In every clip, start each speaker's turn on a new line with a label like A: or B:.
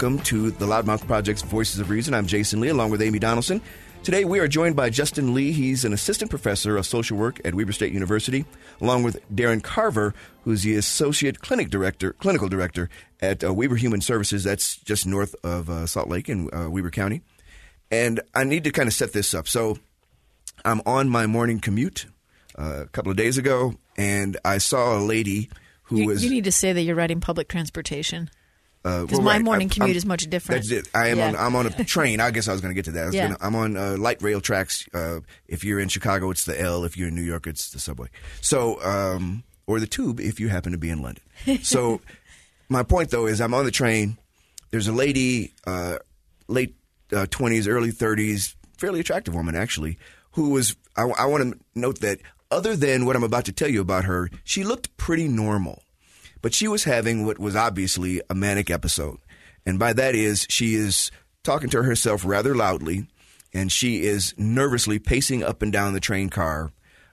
A: welcome to the Loudmouth Project's Voices of Reason. I'm Jasen Lee, along with Amy Donaldson. Today, we are joined by Justin Lee. He's an assistant professor of social work at Weber State University, along with Darin Carver, who's the associate clinic director, clinical director at uh, Weber Human Services. That's just north of uh, Salt Lake in uh, Weber County. And I need to kind of set this up. So, I'm on my morning commute uh, a couple of days ago, and I saw a lady who
B: You,
A: was.
B: you need to say that you're riding public transportation.
A: Uh,
B: Because
A: well,
B: my
A: right,
B: morning commute
A: I'm-
B: is much different.
A: That's it. I am
B: Yeah.
A: on. I'm on a train. I guess I was going to get to that. I was
B: Yeah.
A: gonna, I'm on uh, light rail tracks. Uh, if you're in Chicago, it's the L. If you're in New York, it's the subway. So, um, or the tube if you happen to be in London. So, my point though is I'm on the train. There's a lady, uh, late uh, 20s, early 30s, fairly attractive woman actually, who was. I, I want to note that other than what I'm about to tell you about her, she looked pretty normal but she was having what was obviously a manic episode. And by that is she is talking to herself rather loudly and she is nervously pacing up and down the train car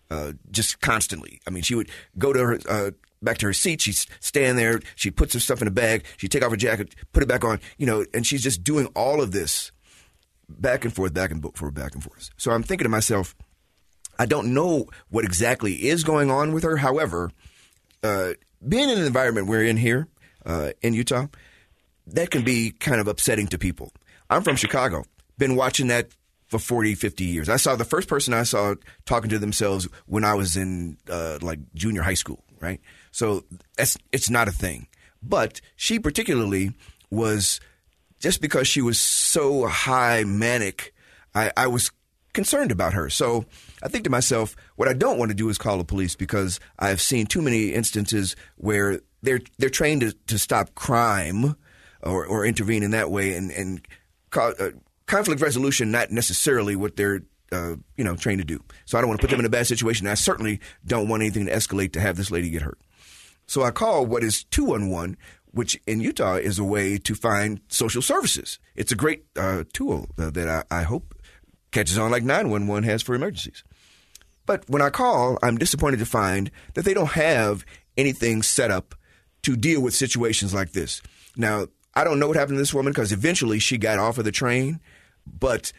A: uh, just constantly. I mean, she would go to her uh, back to her seat, she'd stand there, she puts her stuff in a bag, she'd take off her jacket, put it back on, you know, and she's just doing all of this back and forth, back and forth, back and forth. So I'm thinking to myself, I don't know what exactly is going on with her. However, uh, being in an environment we're in here uh, in Utah, that can be kind of upsetting to people. I'm from Chicago. Been watching that for 40, 50 years. I saw the first person I saw talking to themselves when I was in uh, like junior high school, right? So that's it's not a thing. But she particularly was just because she was so high manic, I, I was concerned about her. So I think to myself, what I don't want to do is call the police because I've seen too many instances where they're they're trained to, to stop crime or, or intervene in that way, and and uh, conflict resolution not necessarily what they're uh, you know trained to do. So I don't want to put them in a bad situation. I certainly don't want anything to escalate to have this lady get hurt. So I call what is 211, which in Utah is a way to find social services. It's a great uh, tool uh, that I, I hope catches on like 911 has for emergencies. But when I call, I'm disappointed to find that they don't have anything set up to deal with situations like this. Now, I don't know what happened to this woman because eventually she got off of the train, but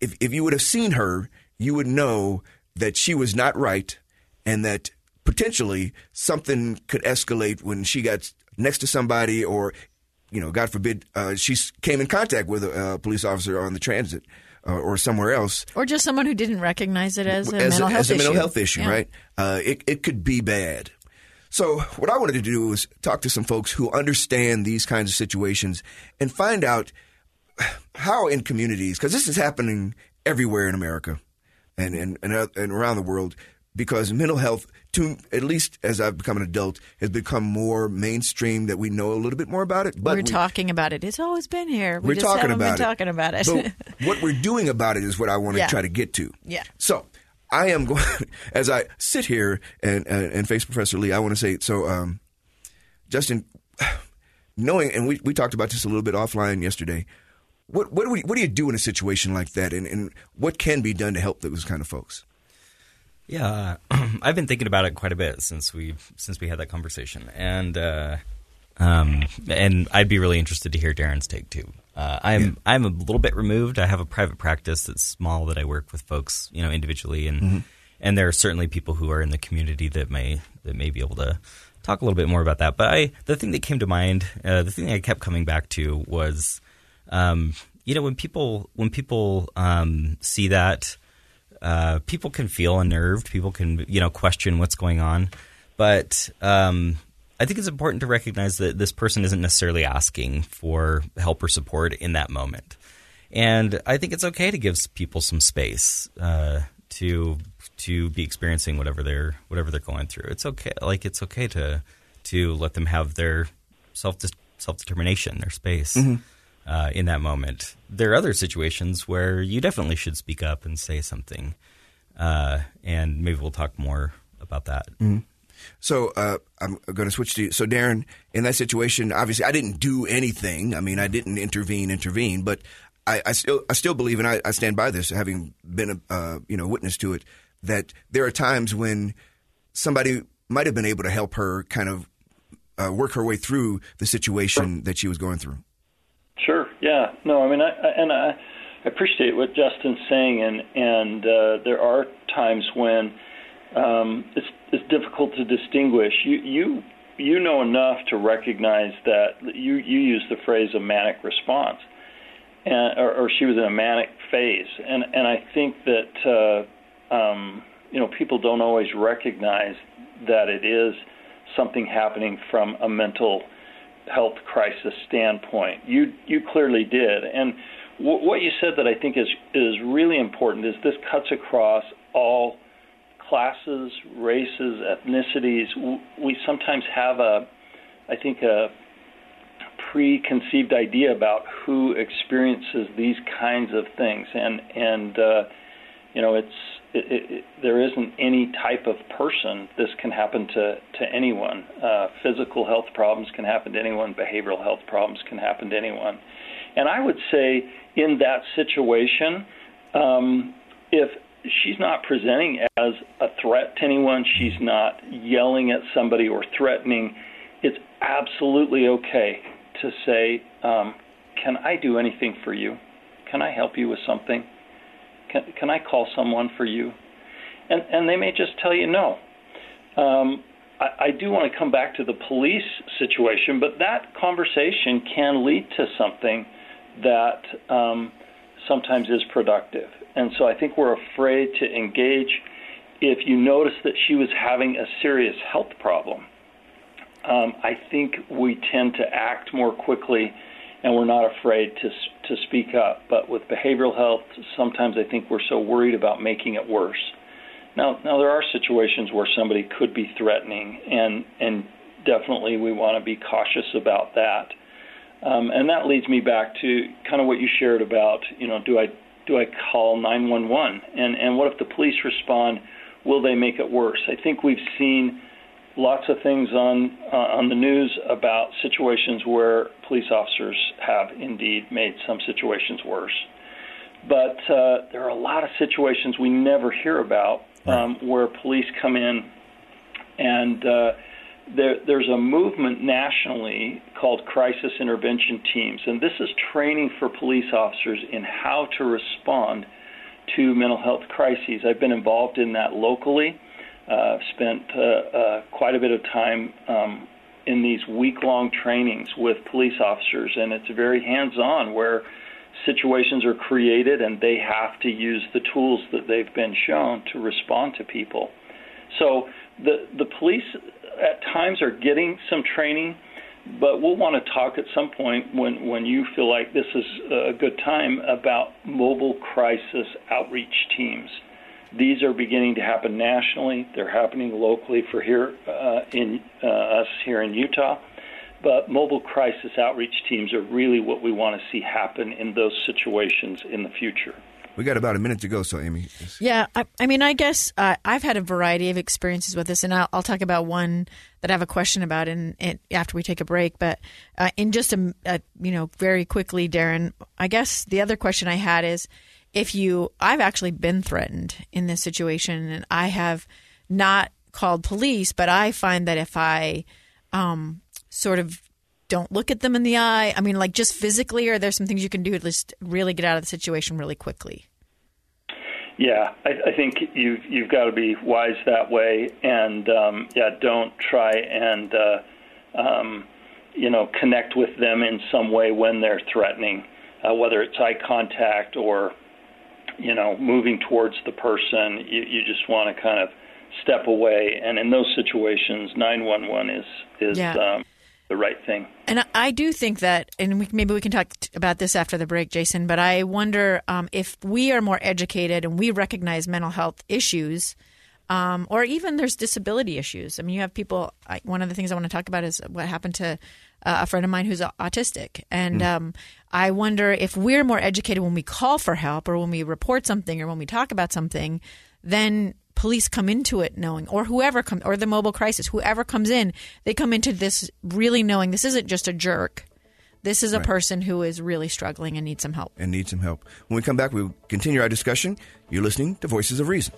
A: if, if you would have seen her, you would know that she was not right and that potentially something could escalate when she got next to somebody or, you know, God forbid, uh, she came in contact with a, uh police officer on the transit uh, or somewhere else
B: Or just someone who didn't recognize it as a
A: as
B: mental
A: a,
B: health
A: as a
B: issue.
A: mental health issue,
B: Yeah.
A: right? Uh, it, it could be bad. So what I wanted to do was talk to some folks who understand these kinds of situations and find out how in communities, because this is happening everywhere in America and, and, and, uh, and around the world, because mental health, to at least as I've become an adult, has become more mainstream that we know a little bit more about it. But
B: We're
A: we-
B: talking about it. It's always been here. We
A: we're
B: just
A: talking about
B: been
A: it.
B: talking about it.
A: But what we're doing about it is what I want to
B: Yeah.
A: try to get to.
B: Yeah.
A: So I am going as I sit here and and, and face Professor Lee. I want to say so, um, Justin. Knowing, and we, we talked about this a little bit offline yesterday. What what do we what do you do in a situation like that, and, and what can be done to help those kind of folks?
C: Yeah, I've been thinking about it quite a bit since we since we had that conversation, and uh, um, and I'd be really interested to hear Darin's take too. Uh, I'm I'm a little bit removed. I have a private practice that's small that I work with folks, you know, individually, and and there are certainly people who are in the community that may that may be able to talk a little bit more about that. But I the thing that came to mind, uh, the thing that I kept coming back to was, um, you know, when people when people um, see that uh, people can feel unnerved. People can, you know, question what's going on. But um, I think it's important to recognize that this person isn't necessarily asking for help or support in that moment. And I think it's okay to give people some space uh, to to be experiencing whatever they're whatever they're going through. It's okay, like it's okay to to let them have their self self determination, their space uh, in that moment. There are other situations where you definitely should speak up and say something, uh, and maybe we'll talk more about that.
A: So uh, I'm going to switch to you. So Darin, in that situation, obviously I didn't do anything. I mean, I didn't intervene, intervene, but I, I still, I still believe, and I, I stand by this, having been a, uh, you know, witness to it, that there are times when somebody might have been able to help her kind of uh, work her way through the situation that she was going through.
D: Yeah. No, I mean, I, I and I appreciate what Justin's saying, and and uh, there are times when um, it's it's difficult to distinguish. You you you know enough to recognize that you you use the phrase a manic response, and or, or she was in a manic phase, and and I think that uh, um, you know people don't always recognize that it is something happening from a mental health crisis standpoint. You you clearly did, and w- what you said that I think is is really important is this cuts across all classes, races, ethnicities. We sometimes have a, I think a preconceived idea about who experiences these kinds of things, and and uh, you know it's it, it, there isn't any type of person this can happen to to anyone. Uh, physical health problems can happen to anyone. Behavioral health problems can happen to anyone. And I would say in that situation, um, if she's not presenting as a threat to anyone, she's not yelling at somebody or threatening, it's absolutely okay to say, um, "Can I do anything for you? Can I help you with something?" Can, can I call someone for you? And, and they may just tell you no. Um, I, I do want to come back to the police situation, but that conversation can lead to something that um, sometimes is productive. And so I think we're afraid to engage if you notice that she was having a serious health problem. Um, I think we tend to act more quickly and we're not afraid to to speak up. But with behavioral health, sometimes I think we're so worried about making it worse. Now, now there are situations where somebody could be threatening, and and definitely we want to be cautious about that. Um, and that leads me back to kind of what you shared about, you know, do I do I call 911? And and what if the police respond? Will they make it worse? I think we've seen lots of things on uh, on the news about situations where police officers have indeed made some situations worse. But uh, there are a lot of situations we never hear about um, where police come in and uh, there, there's a movement nationally called crisis intervention teams, and this is training for police officers in how to respond to mental health crises. I've been involved in that locally uh, spent uh, uh, quite a bit of time um, in these week-long trainings with police officers, and it's very hands-on where situations are created and they have to use the tools that they've been shown to respond to people. So the the police at times are getting some training, but we'll want to talk at some point when when you feel like this is a good time about mobile crisis outreach teams. These are beginning to happen nationally. They're happening locally for here uh, in uh, us here in Utah. But mobile crisis outreach teams are really what we want to see happen in those situations in the future.
A: We got about a minute to go, so Amy.
B: Yeah, I, I mean, I guess uh, I've had a variety of experiences with this, and I'll, I'll, talk about one that I have a question about in, in after we take a break. But uh, in just a, a, you know, very quickly, Darin, I guess the other question I had is if you I've actually been threatened in this situation and I have not called police, but I find that if I um, sort of don't look at them in the eye, I mean, like just physically, are there some things you can do to just really get out of the situation really quickly?
D: Yeah, I, I think you've you've got to be wise that way, and um, yeah, don't try and uh, um, you know connect with them in some way when they're threatening, uh, whether it's eye contact or you know, moving towards the person, you, you just want to kind of step away. And in those situations, 911 is is yeah. um, the right thing.
B: And I do think that, and we, maybe we can talk about this after the break, Jasen. But I wonder um, if we are more educated and we recognize mental health issues. Um, or even there's disability issues. I mean, you have people. I, one of the things I want to talk about is what happened to uh, a friend of mine who's autistic, and mm. um, I wonder if we're more educated when we call for help, or when we report something, or when we talk about something, then police come into it knowing, or whoever comes, or the mobile crisis, whoever comes in, they come into this really knowing this isn't just a jerk. This is a right. person who is really struggling and needs some help.
A: And needs some help. When we come back, we'll continue our discussion. You're listening to Voices of Reason.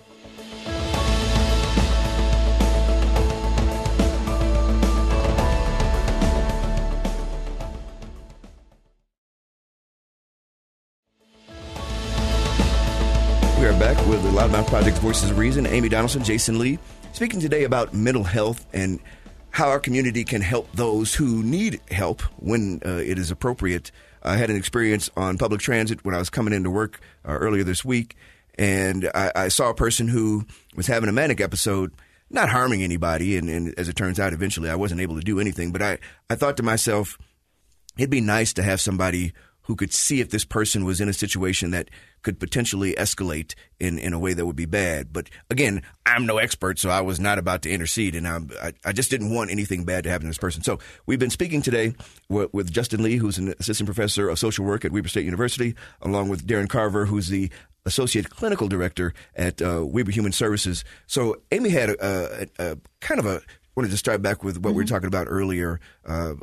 A: The Project's Voices of Reason. Amy Donaldson, Jasen Lee, speaking today about mental health and how our community can help those who need help when uh, it is appropriate. I had an experience on public transit when I was coming into work uh, earlier this week, and I, I, saw a person who was having a manic episode, not harming anybody. And, and as it turns out, eventually I wasn't able to do anything. But I, I thought to myself, it'd be nice to have somebody who could see if this person was in a situation that could potentially escalate in, in a way that would be bad. But again, I'm no expert, so I was not about to intercede, and I'm, I, I just didn't want anything bad to happen to this person. So we've been speaking today with, with Justin Lee, who's an assistant professor of social work at Weber State University, along with Darin Carver, who's the associate clinical director at uh, Weber Human Services. So Amy had a, a, a kind of a wanted to start back with what mm-hmm. we were mm-hmm. talking about earlier uh,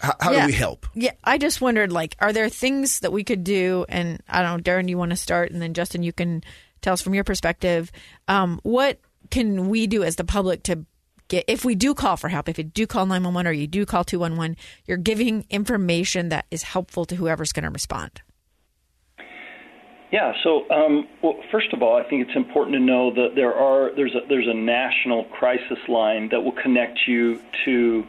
A: how, how
B: yeah.
A: do we help?
B: Yeah, I just wondered, like, are there things that we could do? And I don't know, Darin, you want to start, and then Justin, you can tell us from your perspective. Um, what can we do as the public to get if we do call for help? If you do call nine one one or you do call two one one, you're giving information that is helpful to whoever's going to respond.
D: Yeah. So, um, well, first of all, I think it's important to know that there are there's a there's a national crisis line that will connect you to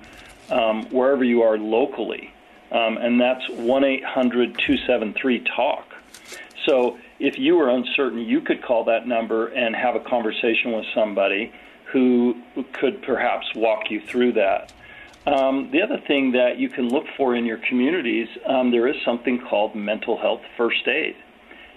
D: um, wherever you are locally, um, and that's 1 800 273 TALK. So if you were uncertain, you could call that number and have a conversation with somebody who could perhaps walk you through that. Um, the other thing that you can look for in your communities, um, there is something called mental health first aid.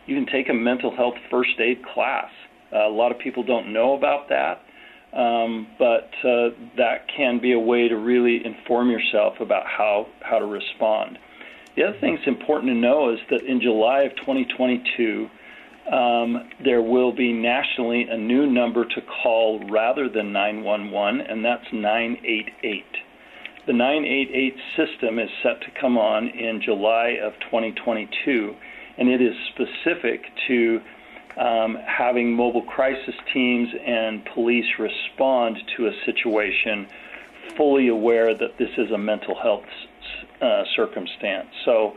D: You can take a mental health first aid class. Uh, a lot of people don't know about that. Um, but uh, that can be a way to really inform yourself about how, how to respond. The other thing that's important to know is that in July of 2022, um, there will be nationally a new number to call rather than 911, and that's 988. The 988 system is set to come on in July of 2022, and it is specific to um, having mobile crisis teams and police respond to a situation fully aware that this is a mental health uh, circumstance. So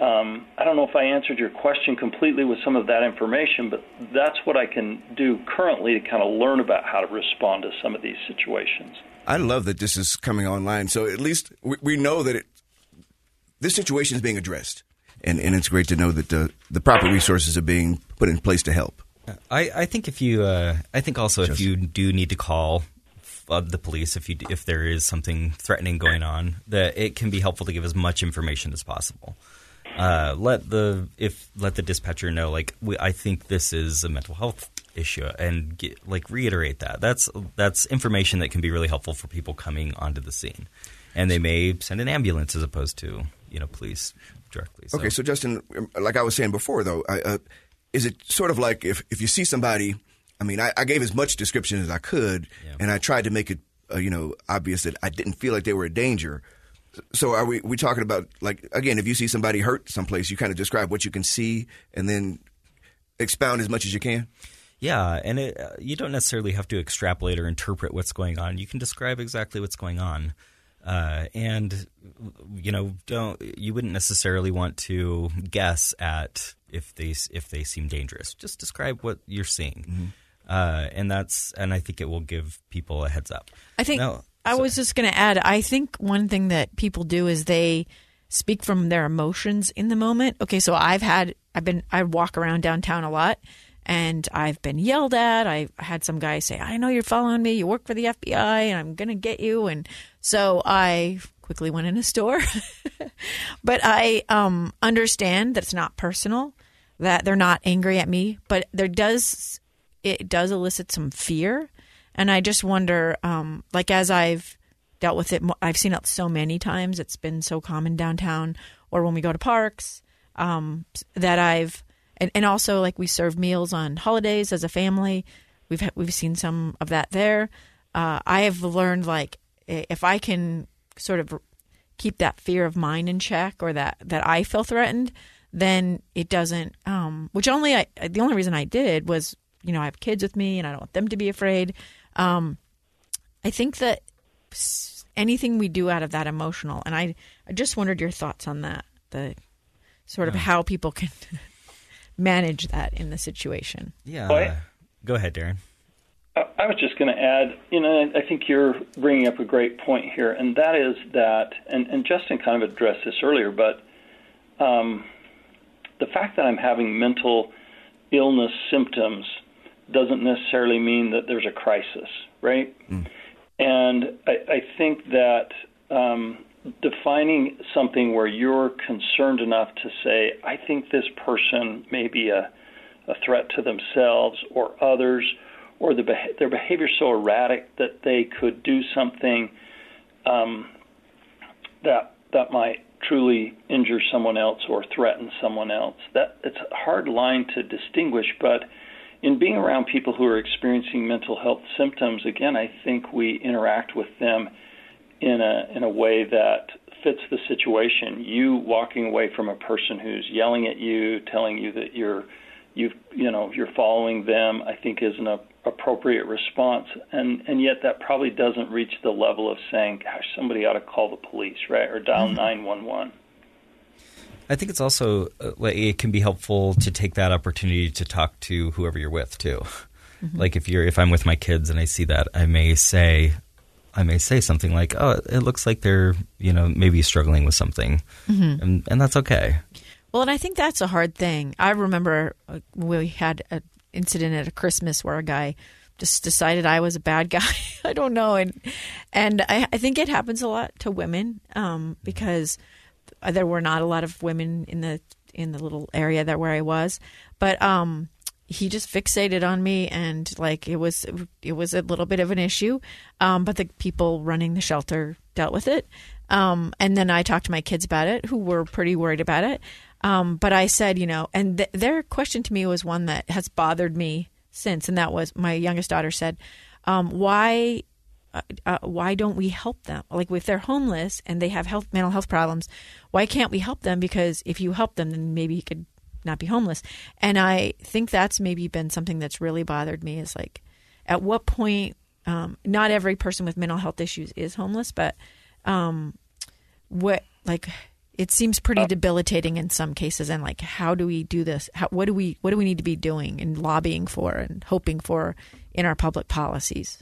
D: um, I don't know if I answered your question completely with some of that information, but that's what I can do currently to kind of learn about how to respond to some of these situations.
A: I love that this is coming online. So at least we, we know that it, this situation is being addressed and, and it's great to know that the, the proper resources are being put in place to help.
C: I, I think if you, uh, I think also Just, if you do need to call uh, the police if you if there is something threatening going on, that it can be helpful to give as much information as possible. Uh, let the if let the dispatcher know like we, I think this is a mental health issue and get, like reiterate that. That's that's information that can be really helpful for people coming onto the scene, and they may send an ambulance as opposed to you know police directly.
A: So. Okay, so Justin, like I was saying before, though, I, uh, is it sort of like if if you see somebody? I mean, I, I gave as much description as I could, yeah. and I tried to make it, uh, you know, obvious that I didn't feel like they were a danger. So are we we talking about like again, if you see somebody hurt someplace, you kind of describe what you can see, and then expound as much as you can.
C: Yeah, and it, uh, you don't necessarily have to extrapolate or interpret what's going on. You can describe exactly what's going on. Uh, and you know, don't you wouldn't necessarily want to guess at if they if they seem dangerous. Just describe what you're seeing, mm-hmm. uh, and that's and I think it will give people a heads up.
B: I think now, I was just going to add. I think one thing that people do is they speak from their emotions in the moment. Okay, so I've had I've been I walk around downtown a lot and I've been yelled at. I had some guy say, "I know you're following me. You work for the FBI, and I'm going to get you." And so I quickly went in a store. but I um, understand that it's not personal, that they're not angry at me, but there does it does elicit some fear, and I just wonder, um, like as I've dealt with it, I've seen it so many times. It's been so common downtown, or when we go to parks, um, that I've and, and also like we serve meals on holidays as a family. We've we've seen some of that there. Uh, I have learned like if I can sort of keep that fear of mine in check or that that I feel threatened, then it doesn't. Um, which only I the only reason I did was you know I have kids with me and I don't want them to be afraid. Um, I think that anything we do out of that emotional, and I I just wondered your thoughts on that. The sort of how people can manage that in the situation.
C: Yeah.
D: Well,
C: Go ahead, Darin.
D: I I was just going to add, you know, I think you're bringing up a great point here, and that is that, and, and Justin kind of addressed this earlier, but um, the fact that I'm having mental illness symptoms doesn't necessarily mean that there's a crisis, right? And I, I think that um, defining something where you're concerned enough to say, I think this person may be a, a threat to themselves or others, or the, their behavior is so erratic that they could do something um, that that might truly injure someone else or threaten someone else. That it's a hard line to distinguish, but in being around people who are experiencing mental health symptoms, again, I think we interact with them in a in a way that fits the situation. You walking away from a person who's yelling at you, telling you that you're you've you know you're following them, I think is an a, appropriate response, and and yet that probably doesn't reach the level of saying, "Gosh, somebody ought to call the police, right, or dial nine one one."
C: I think it's also uh, like it can be helpful to take that opportunity to talk to whoever you're with too. Like if you're if I'm with my kids and I see that, I may say I may say something like, "Oh, it looks like they're you know maybe struggling with something," and and that's okay.
B: Well, and I think that's a hard thing. I remember uh, we had an incident at a Christmas where a guy just decided I was a bad guy. I don't know, and and I, I think it happens a lot to women um, because there were not a lot of women in the in the little area that where I was, but um, he just fixated on me, and like it was it was a little bit of an issue, um, but the people running the shelter dealt with it. Um, and then I talked to my kids about it, who were pretty worried about it. Um, but I said, you know, and th- their question to me was one that has bothered me since, and that was my youngest daughter said, um, "Why, uh, uh, why don't we help them? Like if they're homeless and they have health mental health problems, why can't we help them? Because if you help them, then maybe he could not be homeless." And I think that's maybe been something that's really bothered me is like, at what point? Um, not every person with mental health issues is homeless, but um, what like it seems pretty debilitating in some cases and like how do we do this how, what do we what do we need to be doing and lobbying for and hoping for in our public policies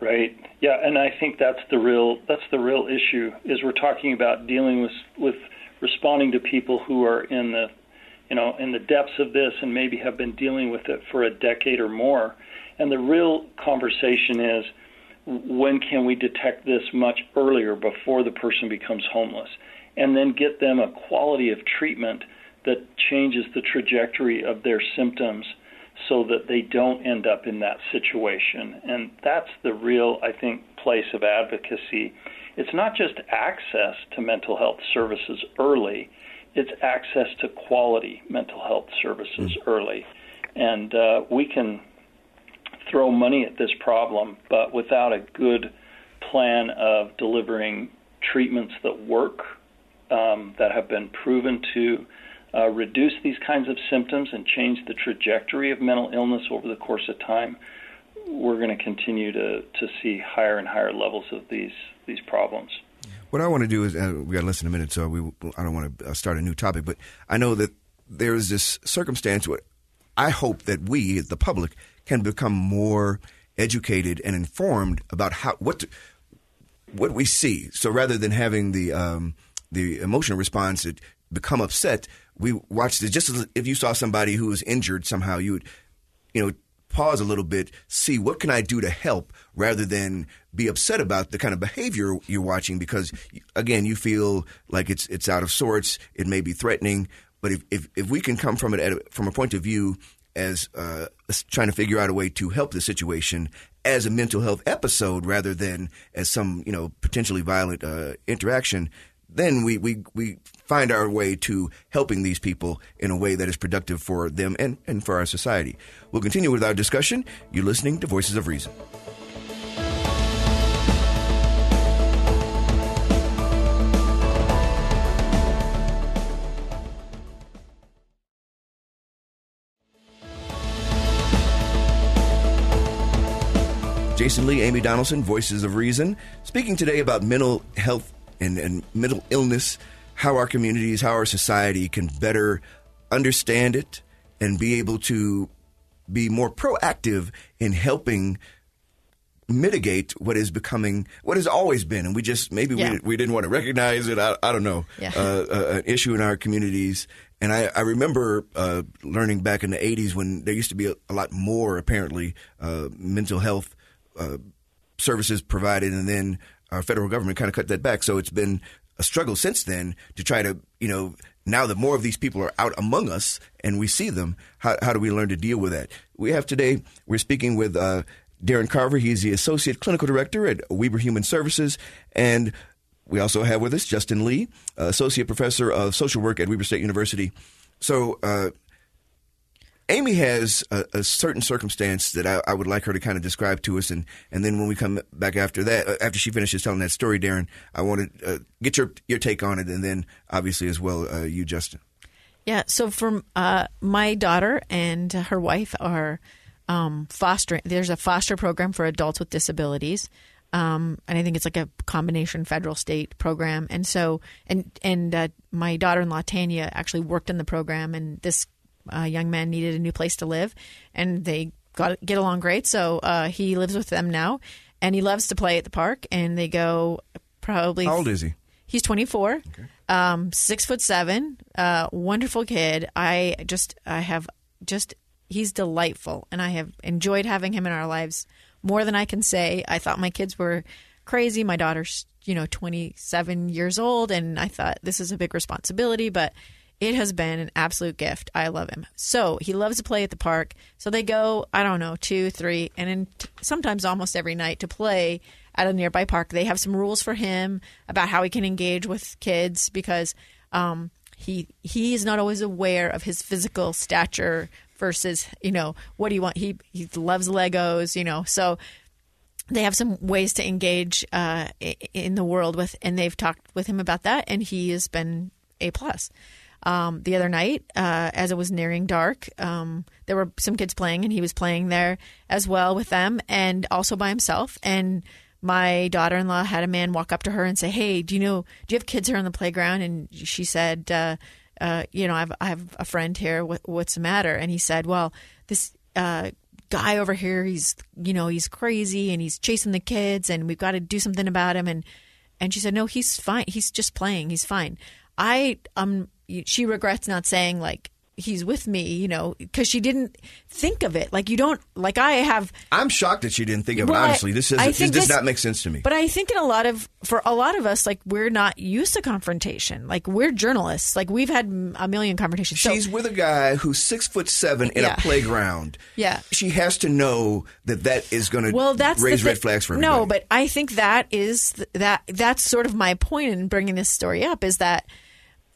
D: Right. Yeah, and I think that's the real that's the real issue is we're talking about dealing with with responding to people who are in the you know in the depths of this and maybe have been dealing with it for a decade or more. And the real conversation is when can we detect this much earlier before the person becomes homeless and then get them a quality of treatment that changes the trajectory of their symptoms so that they don't end up in that situation. And that's the real, I think, place of advocacy. It's not just access to mental health services early, it's access to quality mental health services early. And uh, we can throw money at this problem, but without a good plan of delivering treatments that work, um, that have been proven to uh, reduce these kinds of symptoms and change the trajectory of mental illness over the course of time, we're going to continue to, to see higher and higher levels of these these problems.
A: What I want to do is, uh, we got less than a minute, so we, I don't want to uh, start a new topic, but I know that there is this circumstance where I hope that we, the public, can become more educated and informed about how what to, what we see. So rather than having the um, the emotional response that become upset, we watch this. Just as if you saw somebody who was injured somehow, you would, you know, pause a little bit, see what can I do to help, rather than be upset about the kind of behavior you're watching because, again, you feel like it's it's out of sorts. It may be threatening, but if if, if we can come from it a, from a point of view as uh, trying to figure out a way to help the situation as a mental health episode rather than as some you know potentially violent uh, interaction, then we, we we find our way to helping these people in a way that is productive for them and, and for our society. We'll continue with our discussion. You're listening to Voices of Reason. Jasen Lee, Amy Donaldson, Voices of Reason, speaking today about mental health and, and mental illness, how our communities, how our society can better understand it and be able to be more proactive in helping mitigate what is becoming what has always been. And we just maybe
B: Yeah.
A: we, we didn't want to recognize it. I, I don't know.
B: Yeah.
A: uh, uh, an issue in our communities. And i, I remember uh, learning back in the 80s when there used to be a, a lot more apparently uh, mental health uh, services provided. And then our federal government kind of cut that back. So it's been a struggle since then to try to you know now that more of these people are out among us and we see them how, how do we learn to deal with that we have today we're speaking with uh, Darin Carver, he's the Associate Clinical Director at Weber Human Services. And we also have with us Justin Lee, Associate Professor of Social Work at Weber State University. So, uh, Amy has a, a certain circumstance that I, I would like her to kind of describe to us, and, and then when we come back after that, uh, after she finishes telling that story, Darin, I want to uh, get your your take on it, and then obviously as well uh, you, Justin.
B: Yeah. So from uh, my daughter and her wife are um, fostering. There's a foster program for adults with disabilities, um, and I think it's like a combination federal state program. And so, and and uh, my daughter-in-law Tanya actually worked in the program, and this uh, young man needed a new place to live, and they got get along great. So uh, he lives with them now, and he loves to play at the park. And they go probably
A: How old is he?
B: He's 24, um, six foot seven, uh, wonderful kid. I just, I have just, he's delightful, and I have enjoyed having him in our lives more than I can say. I thought my kids were crazy. My daughter's, you know, 27 years old, and I thought this is a big responsibility, but it has been an absolute gift. I love him. So he loves to play at the park. So they go, I don't know, two, three, and in t- sometimes almost every night to play at a nearby park. They have some rules for him about how he can engage with kids because um, he he is not always aware of his physical stature versus you know what do you want. He he loves Legos, you know, so they have some ways to engage uh, in the world with, and they've talked with him about that, and he has been a plus. Um, the other night, uh, as it was nearing dark, um, there were some kids playing, and he was playing there as well with them, and also by himself. And my daughter-in-law had a man walk up to her and say, "Hey, do you know? Do you have kids here on the playground?" And she said, uh, uh, "You know, I have, I have a friend here. What, what's the matter?" And he said, "Well, this." Uh, guy over here he's you know he's crazy and he's chasing the kids and we've got to do something about him and and she said no he's fine he's just playing he's fine i um she regrets not saying like he's with me you know because she didn't think of it like you don't like i have
A: I'm shocked that she didn't think of it. Honestly, this is this
B: think
A: does
B: this-
A: not make sense to me.
B: but I think in a lot of for a lot of us, like we're not used to confrontation. Like we're journalists. Like we've had a million confrontations. So-
A: She's with a guy who's six foot seven in
B: Yeah.
A: a playground.
B: Yeah.
A: she has to know that that is going to
B: well, that's
A: raise
B: the
A: red flags for everybody.
B: No, but I think that is th- that that's sort of my point in bringing this story up is that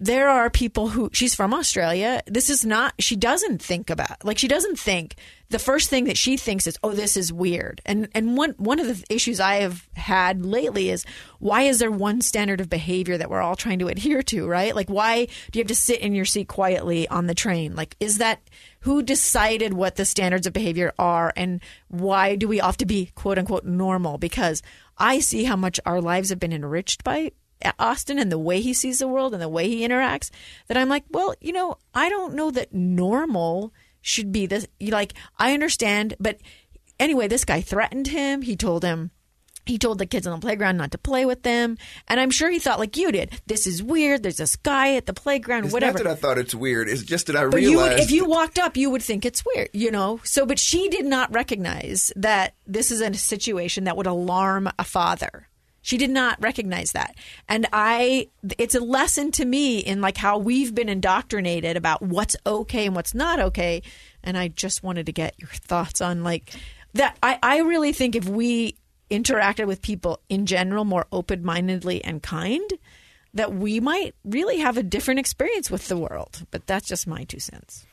B: there are people who she's from Australia. This is not she doesn't think about like she doesn't think the first thing that she thinks is oh this is weird. And and one one of the issues I have had lately is why is there one standard of behavior that we're all trying to adhere to, right? Like why do you have to sit in your seat quietly on the train? Like is that who decided what the standards of behavior are and why do we have to be quote unquote normal? Because I see how much our lives have been enriched by Austin and the way he sees the world and the way he interacts that I'm like, well, you know, I don't know that normal should be this. Like, I understand, but anyway, this guy threatened him. He told him. He told the kids on the playground not to play with them, and I'm sure he thought like you did. This is weird. There's this guy at the playground.
A: it's
B: whatever.
A: not that I thought it's weird. It's just that I
B: But you
A: realized
B: would, if you walked up, you would think it's weird, you know. So, but she did not recognize that this is a situation that would alarm a father. She did not recognize that, and I. It's a lesson to me in like how we've been indoctrinated about what's okay and what's not okay. And I just wanted to get your thoughts on like that. I, I really think if we interacted with people in general more open mindedly and kind, that we might really have a different experience with the world. But that's just my two cents.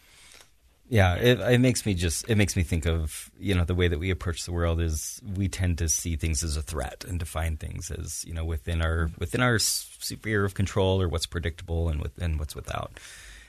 C: Yeah, it, it makes me just it makes me think of you know the way that we approach the world is we tend to see things as a threat and define things as you know within our within our sphere of control or what's predictable and with and what's without.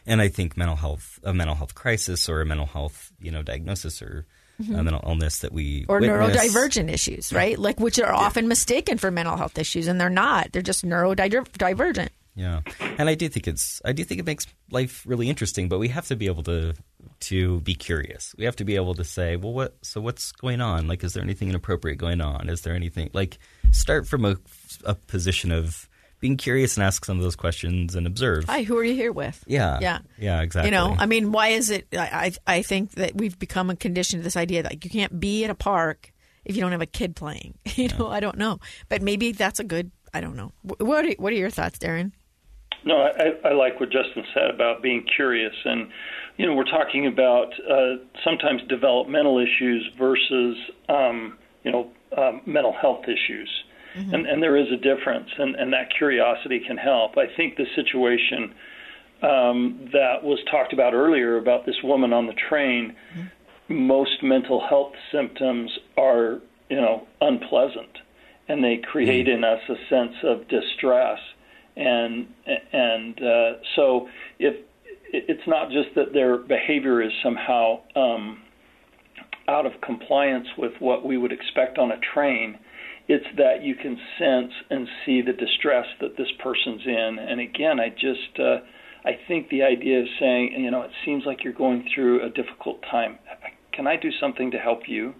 C: And I think mental health a mental health crisis or a mental health you know diagnosis or a mm-hmm. mental illness that we
B: Or
C: witness-
B: neurodivergent issues, right? Like which are often mistaken for mental health issues, and they're not. They're just neurodivergent.
C: Yeah, and I do think it's I do think it makes life really interesting, but we have to be able to to be curious. We have to be able to say, well, what so what's going on? Like, is there anything inappropriate going on? Is there anything like start from a, a position of being curious and ask some of those questions and observe.
B: Hi, who are you here with?
C: Yeah,
B: yeah,
C: yeah, exactly.
B: You know, I mean, why is it? I I think that we've become a condition to this idea that you can't be at a park if you don't have a kid playing. You know, I don't know, but maybe that's a good. I don't know. What are, what are your thoughts, Darin?
D: No, I, I like what Justin said about being curious, and you know, we're talking about uh, sometimes developmental issues versus um, you know um, mental health issues, mm-hmm. and, and there is a difference, and, and that curiosity can help. I think the situation um, that was talked about earlier about this woman on the train, mm-hmm. most mental health symptoms are you know unpleasant, and they create mm-hmm. in us a sense of distress and and uh, so if it's not just that their behavior is somehow um, out of compliance with what we would expect on a train. It's that you can sense and see the distress that this person's in. And again, I just uh, I think the idea of saying, you know, it seems like you're going through a difficult time. Can I do something to help you?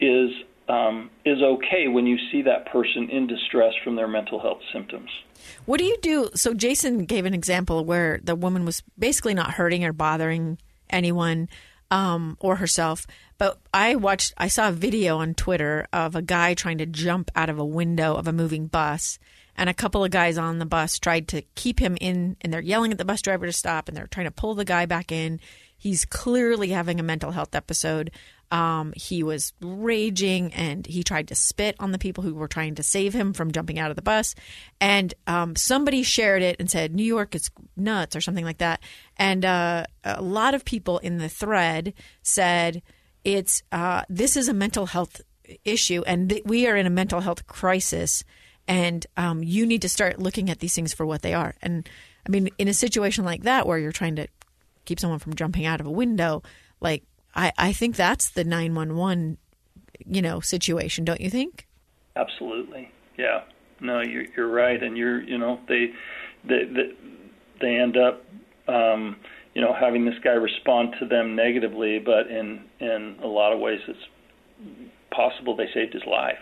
D: Is um, is okay when you see that person in distress from their mental health symptoms.
B: What do you do? So Jasen gave an example where the woman was basically not hurting or bothering anyone um, or herself. But I watched, I saw a video on Twitter of a guy trying to jump out of a window of a moving bus. And a couple of guys on the bus tried to keep him in, and they're yelling at the bus driver to stop, and they're trying to pull the guy back in. He's clearly having a mental health episode. Um, he was raging and he tried to spit on the people who were trying to save him from jumping out of the bus. And um, somebody shared it and said, New York is nuts or something like that. And uh, a lot of people in the thread said, it's uh, this is a mental health issue and th- we are in a mental health crisis and um, you need to start looking at these things for what they are. And I mean, in a situation like that where you're trying to keep someone from jumping out of a window, like I, I think that's the 911, you know, situation, don't you think?
D: Absolutely. Yeah. No, you're, you're right. And you're, you know, they, they, they, they end up, um, you know, having this guy respond to them negatively, but in, in a lot of ways it's possible they saved his life.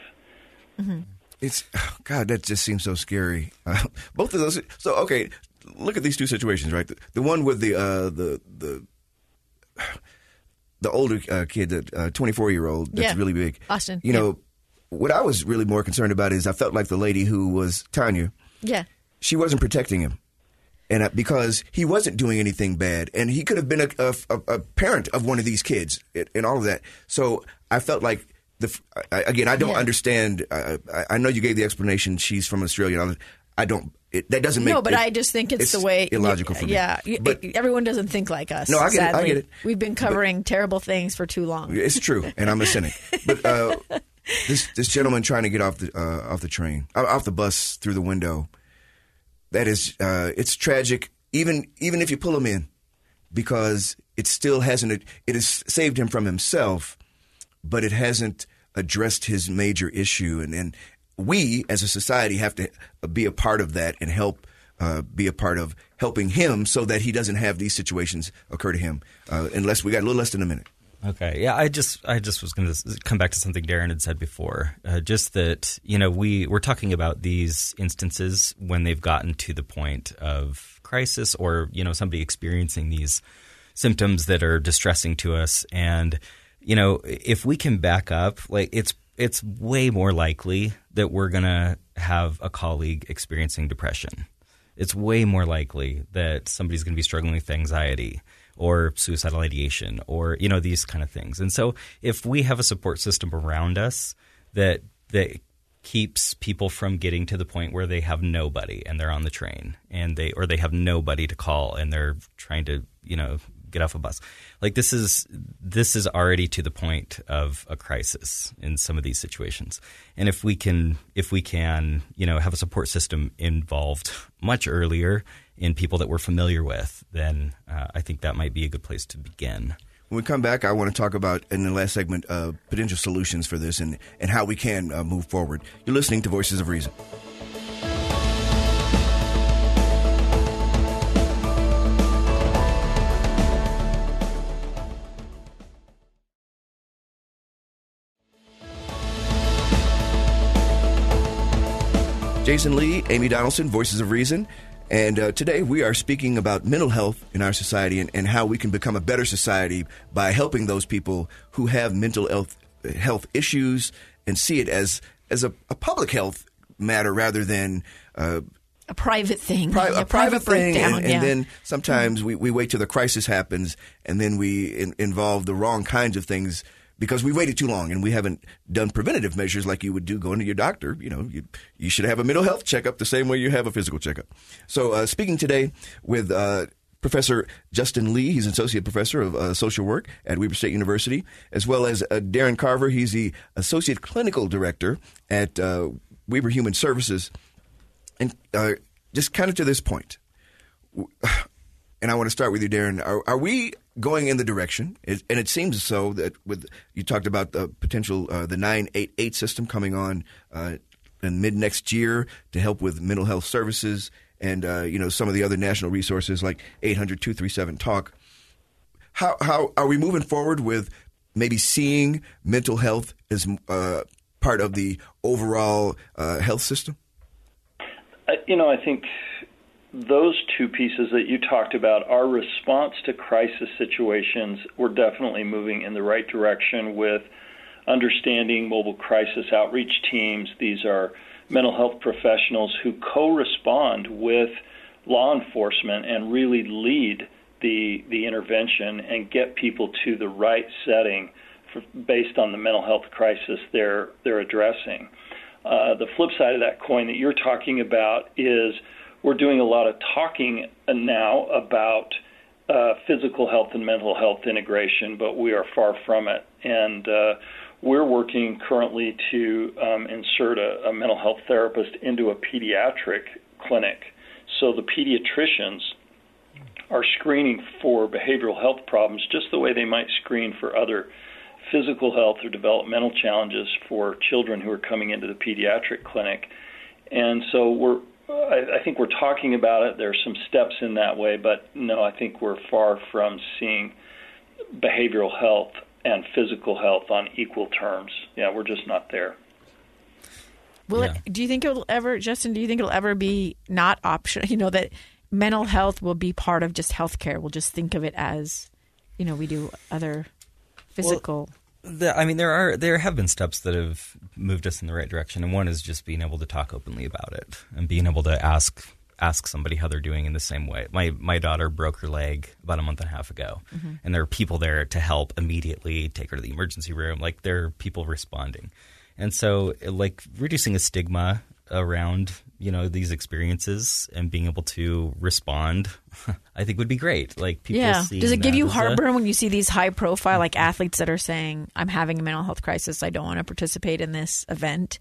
A: Mm-hmm. It's, oh God, that just seems so scary. Uh, both of those. So, okay, look at these two situations, right? The, the one with the, uh, the, the, the older uh, kid, the 24 uh, year old, that's
B: yeah.
A: really big.
B: Austin.
A: You
B: yeah.
A: know, what I was really more concerned about is I felt like the lady who was Tanya.
B: Yeah.
A: She wasn't protecting him. And uh, because he wasn't doing anything bad, and he could have been a, a, a parent of one of these kids, and all of that. So I felt like the again, I don't yeah. understand. I, I know you gave the explanation. She's from Australia. I don't. It, that doesn't make
B: no, but
A: it,
B: I just think it's, it's, the way
A: illogical for me.
B: Yeah, but everyone doesn't think like us.
A: No, I get
B: sadly.
A: it. I get it.
B: We've been covering but, terrible things for too long.
A: It's true, and I'm a cynic. But uh, this this gentleman trying to get off the uh, off the train, off the bus through the window, that is, uh, it's tragic. Even even if you pull him in, because it still hasn't. It has saved him from himself, but it hasn't addressed his major issue, and and we as a society have to be a part of that and help uh, be a part of helping him so that he doesn't have these situations occur to him. Uh, unless we got a little less than a minute.
C: Okay. Yeah, I just I just was going to come back to something Darin had said before. Uh, just that you know we we're talking about these instances when they've gotten to the point of crisis or you know somebody experiencing these symptoms that are distressing to us and you know if we can back up like it's it's way more likely that we're going to have a colleague experiencing depression. It's way more likely that somebody's going to be struggling with anxiety or suicidal ideation or you know these kind of things. And so if we have a support system around us that that keeps people from getting to the point where they have nobody and they're on the train and they or they have nobody to call and they're trying to you know get off a bus. Like this is this is already to the point of a crisis in some of these situations. And if we can if we can, you know, have a support system involved much earlier in people that we're familiar with, then uh, I think that might be a good place to begin.
A: When we come back, I want to talk about in the last segment uh, potential solutions for this and, and how we can uh, move forward. You're listening to Voices of Reason. Jasen Lee, Amy Donaldson, Voices of Reason. And uh, today we are speaking about mental health in our society and, and how we can become a better society by helping those people who have mental health, health issues and see it as, as a, a public health matter rather than uh,
B: a private thing,
A: pri- a, private, thing,
B: breakdown.
A: and,
B: yeah.
A: and then sometimes we, we wait till the crisis happens, and then we in, involve the wrong kinds of things because we waited too long and we haven't done preventative measures like you would do going to your doctor. You know, you you should have a mental health checkup the same way you have a physical checkup. So, uh, speaking today with. Uh, Professor Justin Lee, he's an associate professor of uh, social work at Weber State University, as well as uh, Darin Carver, he's the associate clinical director at uh, Weber Human Services. And uh, just kind of to this point, and I want to start with you, Darin. Are, are we going in the direction? And it seems so that with you talked about the potential uh, the nine eight eight system coming on uh, in mid next year to help with mental health services, and uh, you know some of the other national resources like 800-237 talk. How how are we moving forward with maybe seeing mental health as uh, part of the overall uh, health system?
D: You know, I think those two pieces that you talked about, our response to crisis situations, we're definitely moving in the right direction with understanding mobile crisis outreach teams. These are mental health professionals who co respond with law enforcement and really lead the, the intervention and get people to the right setting for, based on the mental health crisis they're, they're addressing. Uh, the flip side of that coin that you're talking about is we're doing a lot of talking now about uh, physical health and mental health integration, but we are far from it. And uh, we're working currently to um, insert a, a, mental health therapist into a pediatric clinic. So the pediatricians are screening for behavioral health problems just the way they might screen for other physical health or developmental challenges for children who are coming into the pediatric clinic. And so we're I, I think we're talking about it. There are some steps in that way, but no, I think we're far from seeing behavioral health and physical health on equal terms. Yeah, we're just not there.
B: Will
C: Yeah.
B: it? Do you think it'll ever, Justin? Do you think it'll ever be not optional? You know that mental health will be part of just healthcare. We'll just think of it as, you know, we do other physical.
C: The, I mean, there are there have been steps that have moved us in the right direction, and one is just being able to talk openly about it and being able to ask ask somebody how they're doing in the same way. My my daughter broke her leg about a month and a half ago, mm-hmm. and there are people there to help immediately, take her to the emergency room. Like there are people responding, and so like reducing a stigma around you know these experiences and being able to respond, I think would be great. Like people,
B: yeah. Does it give you
C: as a-
B: heartburn when you see these high profile like athletes that are saying, "I'm having a mental health crisis. I don't want to participate in this event."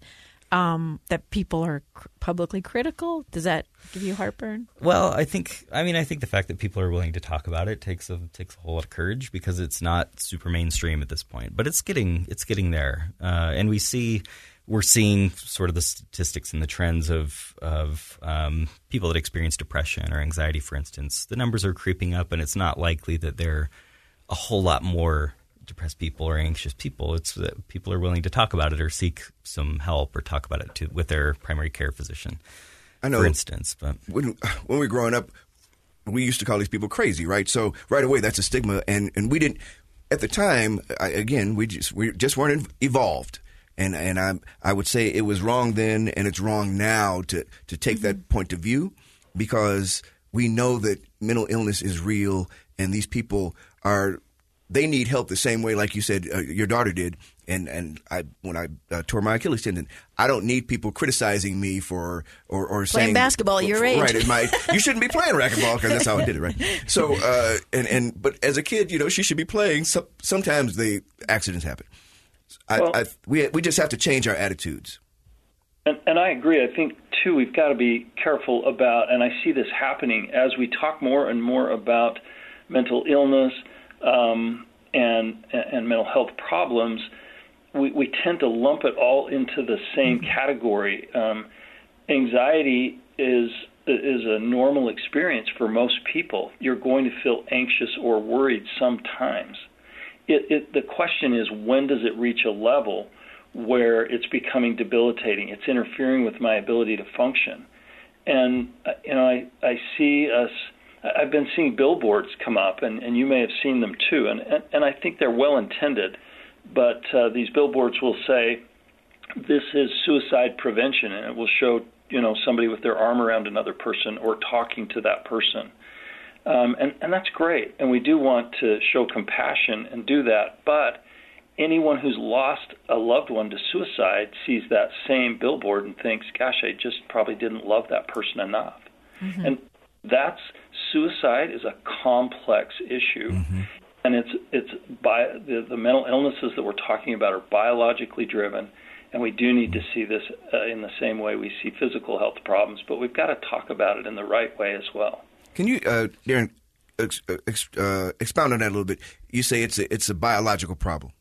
B: Um, that people are cr- publicly critical. Does that give you heartburn?
C: Well, I think I mean I think the fact that people are willing to talk about it takes a takes a whole lot of courage because it's not super mainstream at this point, but it's getting it's getting there, uh, and we see we're seeing sort of the statistics and the trends of of um, people that experience depression or anxiety, for instance. The numbers are creeping up, and it's not likely that there are a whole lot more depressed people or anxious people. It's that people are willing to talk about it or seek some help or talk about it to, with their primary care physician,
A: I know
C: for instance. But
A: when when we were growing up, we used to call these people crazy, right? So right away, that's a stigma, and and we didn't at the time. I, again, we just we just weren't evolved, and and I I would say it was wrong then, and it's wrong now to to take that point of view because we know that mental illness is real, and these people are they need help the same way, like you said, uh, your daughter did. And and I when I uh, tore my Achilles tendon, I don't need people criticizing me for or or saying
B: basketball at your
A: for-
B: age.
A: right? My you shouldn't be playing racquetball because that's how I did it, right? So uh, and and but as a kid, you know, she should be playing. So, sometimes the accidents happen. I,
D: Well-
A: I, we we just have to change our attitudes.
D: And, and I agree. I think too we've got to be careful about, and I see this happening as we talk more and more about mental illness um, and and mental health problems. We, we tend to lump it all into the same category. Um, anxiety is is a normal experience for most people. You're going to feel anxious or worried sometimes. It, it, the question is when does it reach a level where it's becoming debilitating. It's interfering with my ability to function. And uh, you know, I I see us. I've been seeing billboards come up, and, and you may have seen them too. And and, and I think they're well intended, but uh, these billboards will say, "This is suicide prevention," and it will show you know somebody with their arm around another person or talking to that person. Um, and, and that's great. And we do want to show compassion and do that. But anyone who's lost a loved one to suicide sees that same billboard and thinks, gosh, I just probably didn't love that person enough. Mm-hmm. And that's suicide is a complex issue. Mm-hmm. And it's it's by the, the mental illnesses that we're talking about are biologically driven, and we do need to see this uh, in the same way we see physical health problems. But we've got to talk about it in the right way as well.
A: Can you, uh, Darin, ex- ex- uh, expound on that a little bit? You say it's a, it's a biological problem.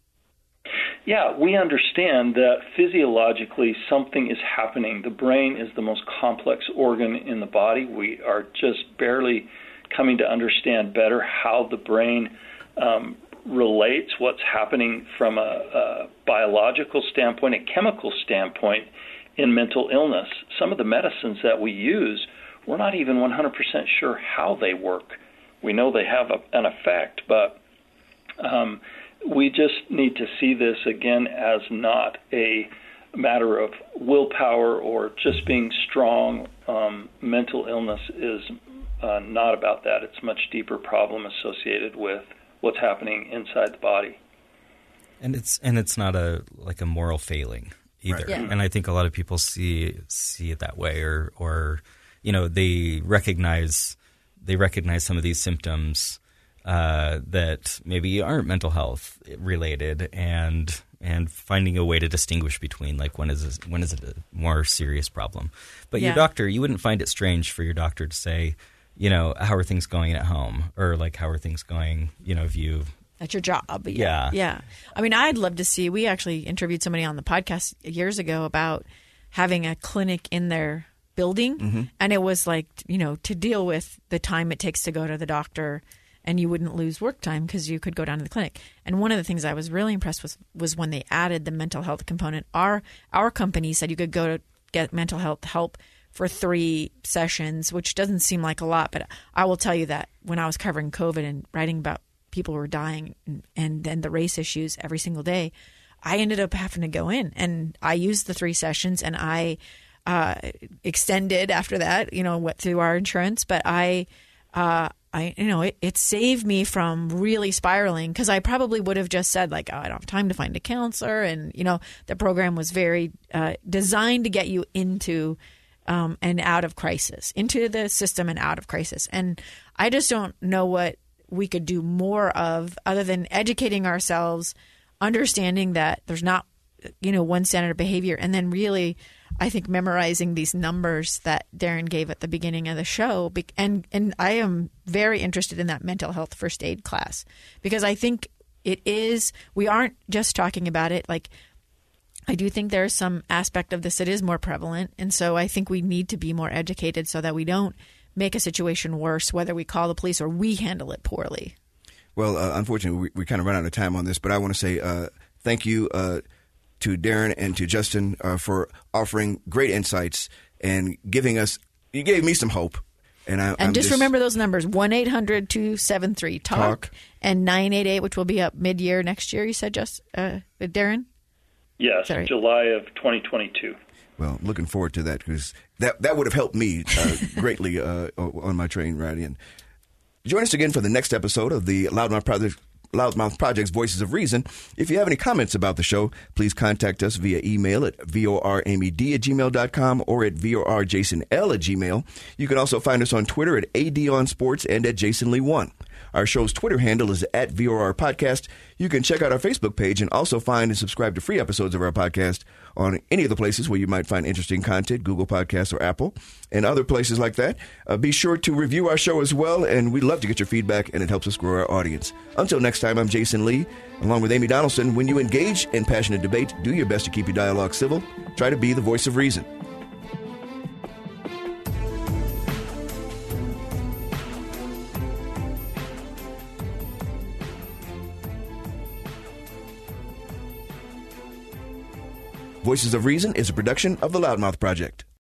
D: Yeah, we understand that physiologically something is happening. The brain is the most complex organ in the body. We are just barely coming to understand better how the brain um, relates, what's happening from a, a biological standpoint, a chemical standpoint in mental illness. Some of the medicines that we use, we're not even 100% sure how they work. We know they have a, an effect, but um, we just need to see this again as not a matter of willpower or just being strong. Um, mental illness is uh, not about that. It's a much deeper problem associated with what's happening inside the body.
C: And it's and it's not a like a moral failing either. Right. Yeah. And I think a lot of people see see it that way, or or you know they recognize they recognize some of these symptoms uh, that maybe aren't mental health related and and finding a way to distinguish between like when is when is it a more serious problem. But yeah. your doctor, you wouldn't find it strange for your doctor to say, you know, how are things going at home, or like how are things going, you know, if you
B: at your job.
C: Yeah.
B: Yeah. I mean, I'd love to see. We actually interviewed somebody on the podcast years ago about having a clinic in their building, mm-hmm. and it was like you know to deal with the time it takes to go to the doctor and you wouldn't lose work time because you could go down to the clinic. And one of the things I was really impressed with was when they added the mental health component. Our our company said you could go to get mental health help for three sessions, which doesn't seem like a lot, but I will tell you that when I was covering COVID and writing about people who were dying and, and then the race issues every single day, I ended up having to go in and I used the three sessions and I uh, extended after that, you know, went through our insurance, but I uh, I you know it, it saved me from really spiraling because I probably would have just said like oh, I don't have time to find a counselor. And you know the program was very uh, designed to get you into um, and out of crisis into the system and out of crisis. And I just don't know what we could do more of other than educating ourselves understanding that there's not you know one standard of behavior and then really I think memorizing these numbers that Darin gave at the beginning of the show, and and I am very interested in that mental health first aid class because I think it is. We aren't just talking about it like. I do think there's some aspect of this that is more prevalent, and so I think we need to be more educated so that we don't make a situation worse, whether we call the police or we handle it poorly.
A: Well, uh, unfortunately, we, we, kind of run out of time on this, but I want to say uh, thank you. Uh, to Darin and to Justin uh, for offering great insights and giving us. You gave me some hope. And, I,
B: and just, just, remember those numbers 1 800 273 TALK and 988, which will be up mid year next year, you said, just uh, Darin?
D: Yes, Sorry. July of 2022.
A: Well, looking forward to that because that, that would have helped me uh, greatly uh, on my train ride in. Join us again for the next episode of the Loudmouth Project Loudmouth Project's Voices of Reason. If you have any comments about the show, please contact us via email at voramed at gmail.com or at vorjasonl at gmail. You can also find us on Twitter at adonsports and at jasonlee1. Our show's Twitter handle is at VOR Podcast. You can check out our Facebook page and also find and subscribe to free episodes of our podcast on any of the places where you might find interesting content, Google Podcasts or Apple, and other places like that. Uh, be sure to review our show as well, and we'd love to get your feedback, and it helps us grow our audience. Until next time, I'm Jasen Lee, along with Amy Donaldson. When you engage in passionate debate, do your best to keep your dialogue civil. Try to be the voice of reason. Voices of Reason is a production of the Loudmouth Project.